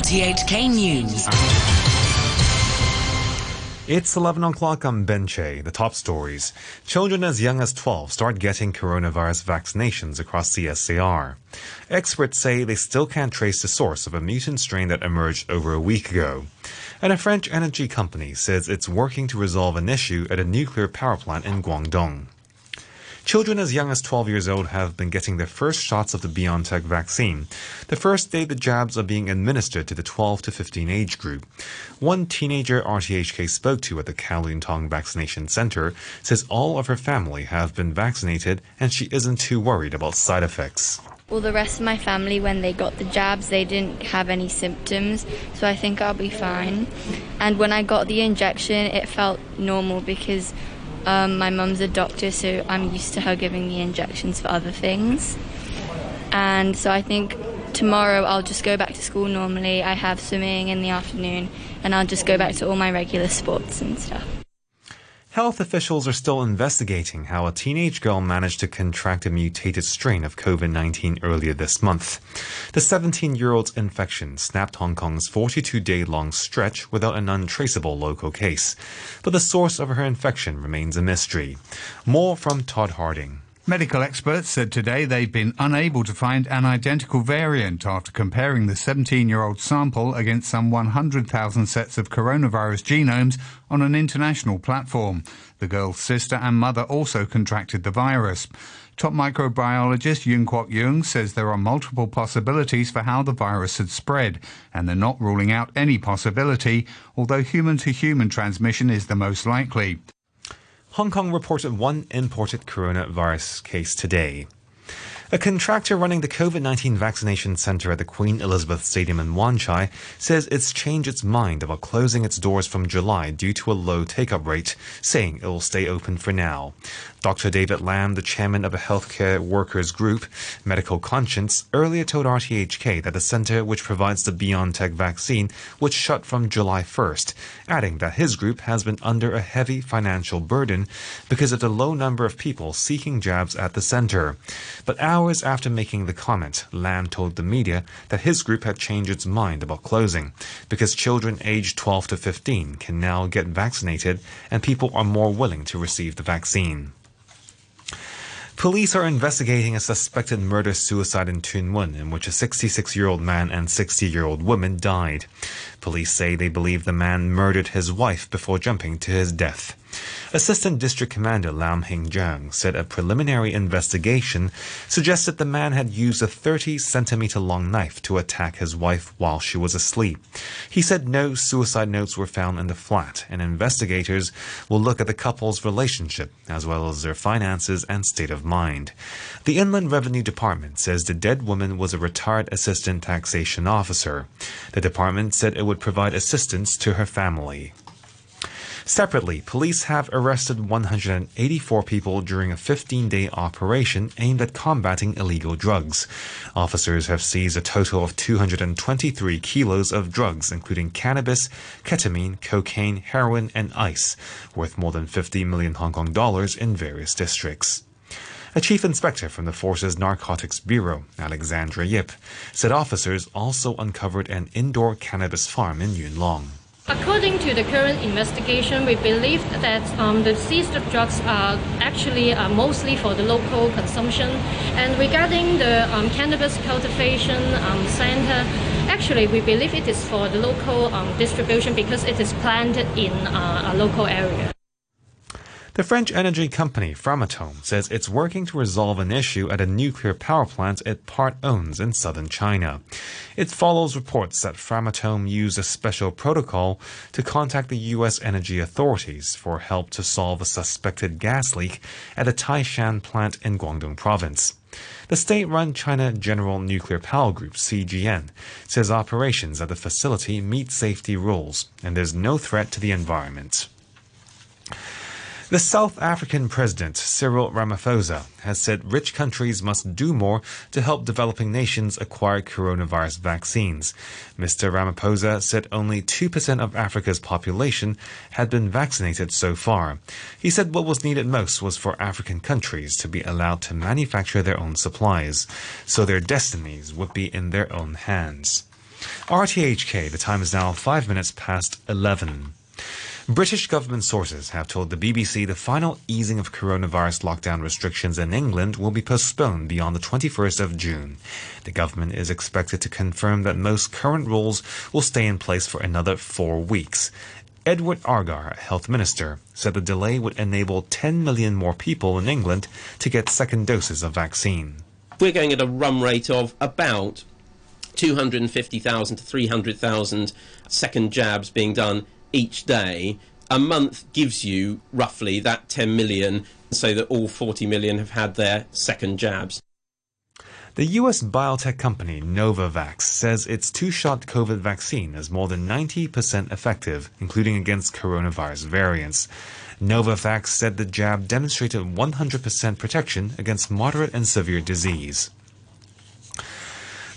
RTHK News. It's 11 o'clock on Benche. The top stories. Children as young as 12 start getting coronavirus vaccinations across CSCR. Experts say they still can't trace the source of a mutant strain that emerged over a week ago. And a French energy company says it's working to resolve an issue at a nuclear power plant in Guangdong. Children as young as 12 years old have been getting their first shots of the BioNTech vaccine. The first day the jabs are being administered to the 12 to 15 age group. One teenager RTHK spoke to at the Kowloon Vaccination Center says all of her family have been vaccinated and she isn't too worried about side effects. Well, the rest of my family, when they got the jabs, they didn't have any symptoms, so I think I'll be fine. And when I got the injection, it felt normal because um, my mum's a doctor, so I'm used to her giving me injections for other things. And so I think tomorrow I'll just go back to school normally. I have swimming in the afternoon, and I'll just go back to all my regular sports and stuff. Health officials are still investigating how a teenage girl managed to contract a mutated strain of COVID 19 earlier this month. The 17 year old's infection snapped Hong Kong's 42 day long stretch without an untraceable local case. But the source of her infection remains a mystery. More from Todd Harding. Medical experts said today they've been unable to find an identical variant after comparing the 17 year old sample against some 100,000 sets of coronavirus genomes on an international platform. The girl's sister and mother also contracted the virus. Top microbiologist Yuen Kwok Yung says there are multiple possibilities for how the virus had spread, and they're not ruling out any possibility, although human to human transmission is the most likely. Hong Kong reported one imported coronavirus case today. A contractor running the COVID 19 vaccination center at the Queen Elizabeth Stadium in Wan Chai says it's changed its mind about closing its doors from July due to a low take up rate, saying it will stay open for now. Dr. David Lam, the chairman of a healthcare workers group, Medical Conscience, earlier told RTHK that the center which provides the BioNTech vaccine would shut from July 1st, adding that his group has been under a heavy financial burden because of the low number of people seeking jabs at the center. But hours after making the comment, Lam told the media that his group had changed its mind about closing because children aged 12 to 15 can now get vaccinated and people are more willing to receive the vaccine. Police are investigating a suspected murder suicide in Tuen Mun, in which a 66 year old man and 60 year old woman died. Police say they believe the man murdered his wife before jumping to his death. Assistant District Commander Lam Hing Jiang said a preliminary investigation suggested the man had used a 30 centimeter long knife to attack his wife while she was asleep. He said no suicide notes were found in the flat, and investigators will look at the couple's relationship as well as their finances and state of mind. The Inland Revenue Department says the dead woman was a retired assistant taxation officer. The department said it would provide assistance to her family. Separately, police have arrested 184 people during a 15 day operation aimed at combating illegal drugs. Officers have seized a total of 223 kilos of drugs, including cannabis, ketamine, cocaine, heroin, and ice, worth more than 50 million Hong Kong dollars in various districts. A chief inspector from the force's Narcotics Bureau, Alexandra Yip, said officers also uncovered an indoor cannabis farm in Yuen Long. According to the current investigation, we believe that um, the seized drugs are actually uh, mostly for the local consumption. And regarding the um, cannabis cultivation um, center, actually we believe it is for the local um, distribution because it is planted in uh, a local area. The French energy company Framatome says it's working to resolve an issue at a nuclear power plant it part owns in southern China. It follows reports that Framatome used a special protocol to contact the U.S. energy authorities for help to solve a suspected gas leak at a Taishan plant in Guangdong province. The state run China General Nuclear Power Group, CGN, says operations at the facility meet safety rules and there's no threat to the environment. The South African President Cyril Ramaphosa has said rich countries must do more to help developing nations acquire coronavirus vaccines. Mr. Ramaphosa said only 2% of Africa's population had been vaccinated so far. He said what was needed most was for African countries to be allowed to manufacture their own supplies, so their destinies would be in their own hands. RTHK, the time is now 5 minutes past 11. British government sources have told the BBC the final easing of coronavirus lockdown restrictions in England will be postponed beyond the 21st of June. The government is expected to confirm that most current rules will stay in place for another four weeks. Edward Argar, health minister, said the delay would enable 10 million more people in England to get second doses of vaccine. We're going at a run rate of about 250,000 to 300,000 second jabs being done each day. A month gives you roughly that 10 million, so that all 40 million have had their second jabs. The U.S. biotech company Novavax says its two shot COVID vaccine is more than 90% effective, including against coronavirus variants. Novavax said the jab demonstrated 100% protection against moderate and severe disease.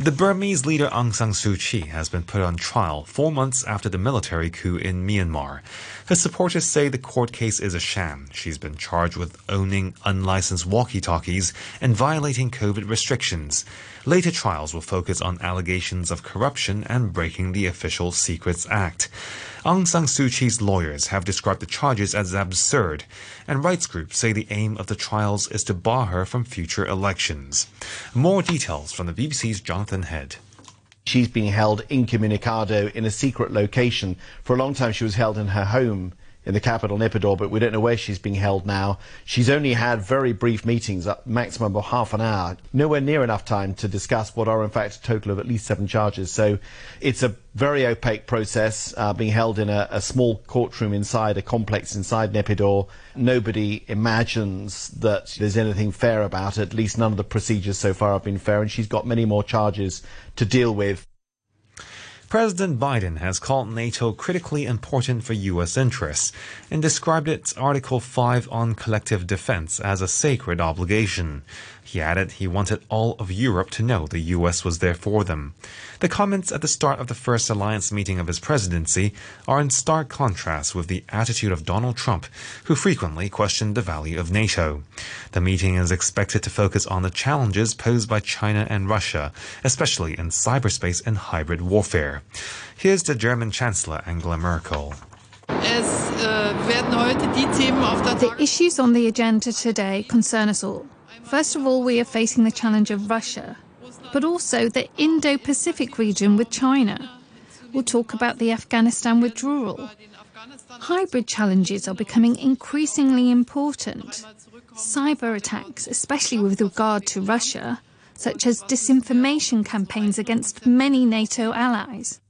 The Burmese leader Aung San Suu Kyi has been put on trial four months after the military coup in Myanmar. Her supporters say the court case is a sham. She's been charged with owning unlicensed walkie talkies and violating COVID restrictions. Later trials will focus on allegations of corruption and breaking the Official Secrets Act. Aung San Suu Kyi's lawyers have described the charges as absurd, and rights groups say the aim of the trials is to bar her from future elections. More details from the BBC's Jonathan Head. She's being held incommunicado in a secret location. For a long time, she was held in her home in the capital, Naypyidaw, but we don't know where she's being held now. She's only had very brief meetings, a maximum of half an hour, nowhere near enough time to discuss what are in fact a total of at least seven charges. So it's a very opaque process, uh, being held in a, a, small courtroom inside a complex inside Naypyidaw. Nobody imagines that there's anything fair about it. At least none of the procedures so far have been fair, and she's got many more charges to deal with. President Biden has called NATO critically important for U.S. interests and described its Article 5 on collective defense as a sacred obligation. He added he wanted all of Europe to know the U.S. was there for them. The comments at the start of the first alliance meeting of his presidency are in stark contrast with the attitude of Donald Trump, who frequently questioned the value of NATO. The meeting is expected to focus on the challenges posed by China and Russia, especially in cyberspace and hybrid warfare. Here's the German Chancellor Angela Merkel. The issues on the agenda today concern us all. First of all, we are facing the challenge of Russia, but also the Indo Pacific region with China. We'll talk about the Afghanistan withdrawal. Hybrid challenges are becoming increasingly important. Cyber attacks, especially with regard to Russia, such as disinformation campaigns against many NATO allies.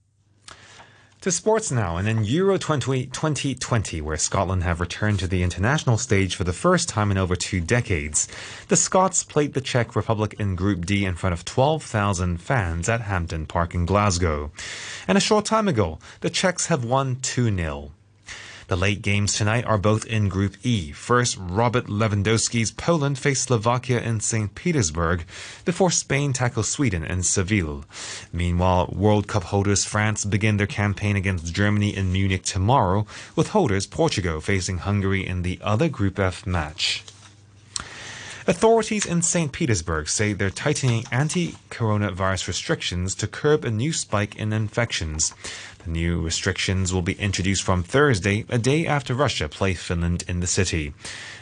To sports now, and in Euro 20, 2020, where Scotland have returned to the international stage for the first time in over two decades, the Scots played the Czech Republic in Group D in front of 12,000 fans at Hampden Park in Glasgow. And a short time ago, the Czechs have won 2 0. The late games tonight are both in Group E. First, Robert Lewandowski's Poland face Slovakia in St. Petersburg before Spain tackles Sweden in Seville. Meanwhile, World Cup holders France begin their campaign against Germany in Munich tomorrow, with holders Portugal facing Hungary in the other Group F match. Authorities in St. Petersburg say they're tightening anti coronavirus restrictions to curb a new spike in infections. The new restrictions will be introduced from Thursday, a day after Russia played Finland in the city.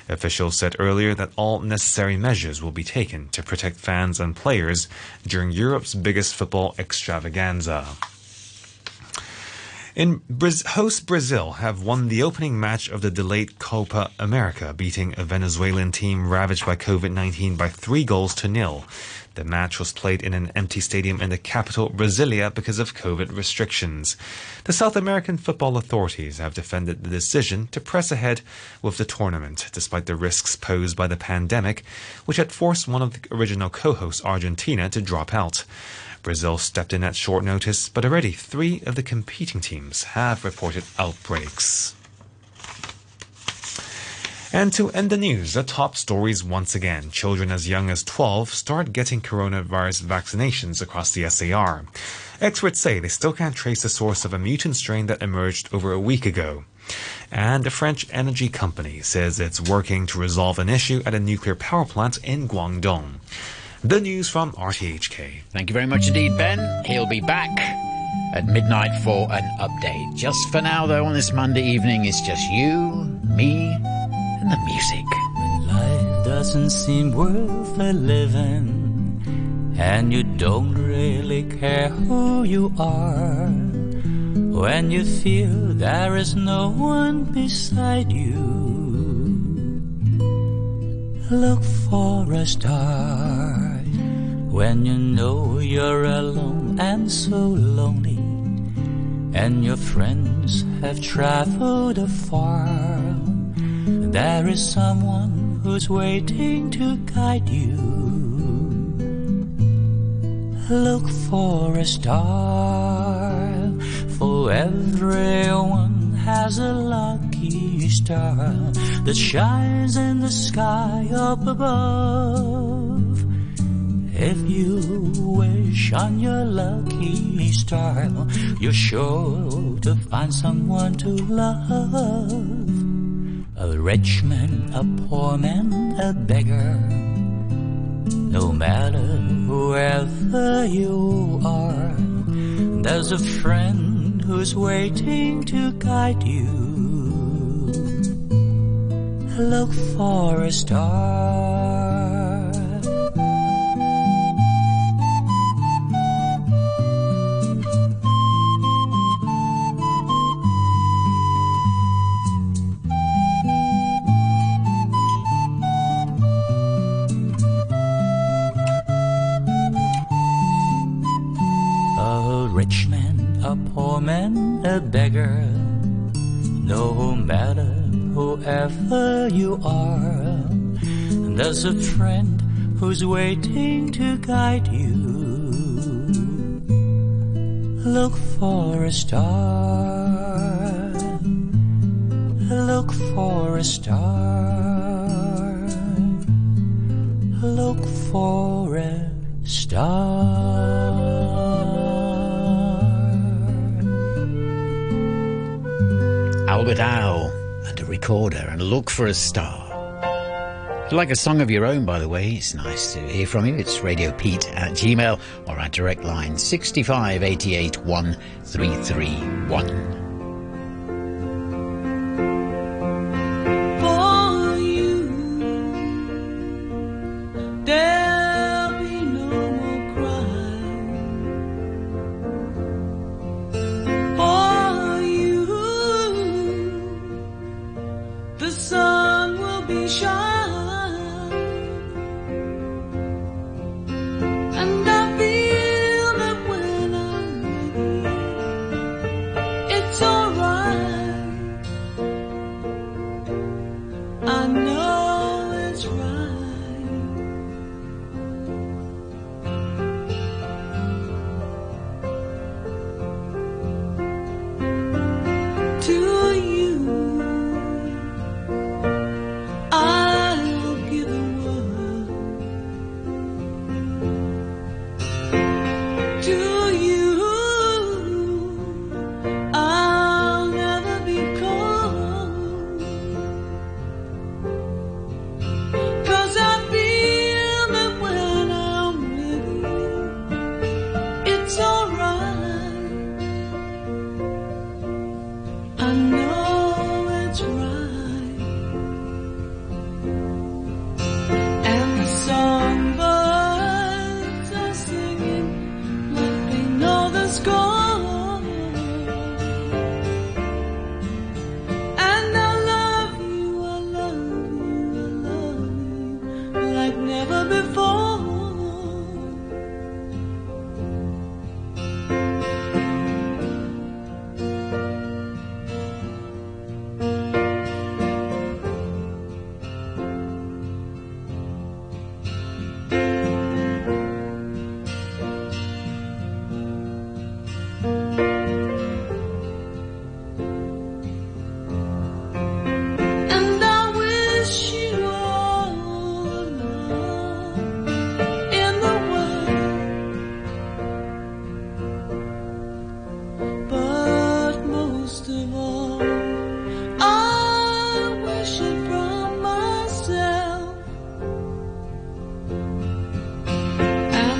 Officials said earlier that all necessary measures will be taken to protect fans and players during Europe's biggest football extravaganza. In host Brazil have won the opening match of the delayed Copa America, beating a Venezuelan team ravaged by COVID-19 by three goals to nil. The match was played in an empty stadium in the capital, Brasilia, because of COVID restrictions. The South American football authorities have defended the decision to press ahead with the tournament, despite the risks posed by the pandemic, which had forced one of the original co-hosts, Argentina, to drop out. Brazil stepped in at short notice, but already three of the competing teams have reported outbreaks. And to end the news, the top stories once again. Children as young as 12 start getting coronavirus vaccinations across the SAR. Experts say they still can't trace the source of a mutant strain that emerged over a week ago. And a French energy company says it's working to resolve an issue at a nuclear power plant in Guangdong. The news from RTHK. Thank you very much indeed, Ben. He'll be back at midnight for an update. Just for now, though, on this Monday evening, it's just you, me, and the music. When life doesn't seem worth a living, and you don't really care who you are, when you feel there is no one beside you, look for a star. When you know you're alone and so lonely, and your friends have traveled afar, there is someone who's waiting to guide you. Look for a star, for everyone has a lucky star that shines in the sky up above. If you wish on your lucky star, you're sure to find someone to love. A rich man, a poor man, a beggar. No matter whoever you are, there's a friend who's waiting to guide you. Look for a star. A beggar. No matter whoever you are, there's a friend who's waiting to guide you. Look for a star. Look for a star. Look for a star. Owl and a recorder and look for a star. If you like a song of your own, by the way, it's nice to hear from you. It's Radio Pete at Gmail or our direct line 6588 1331.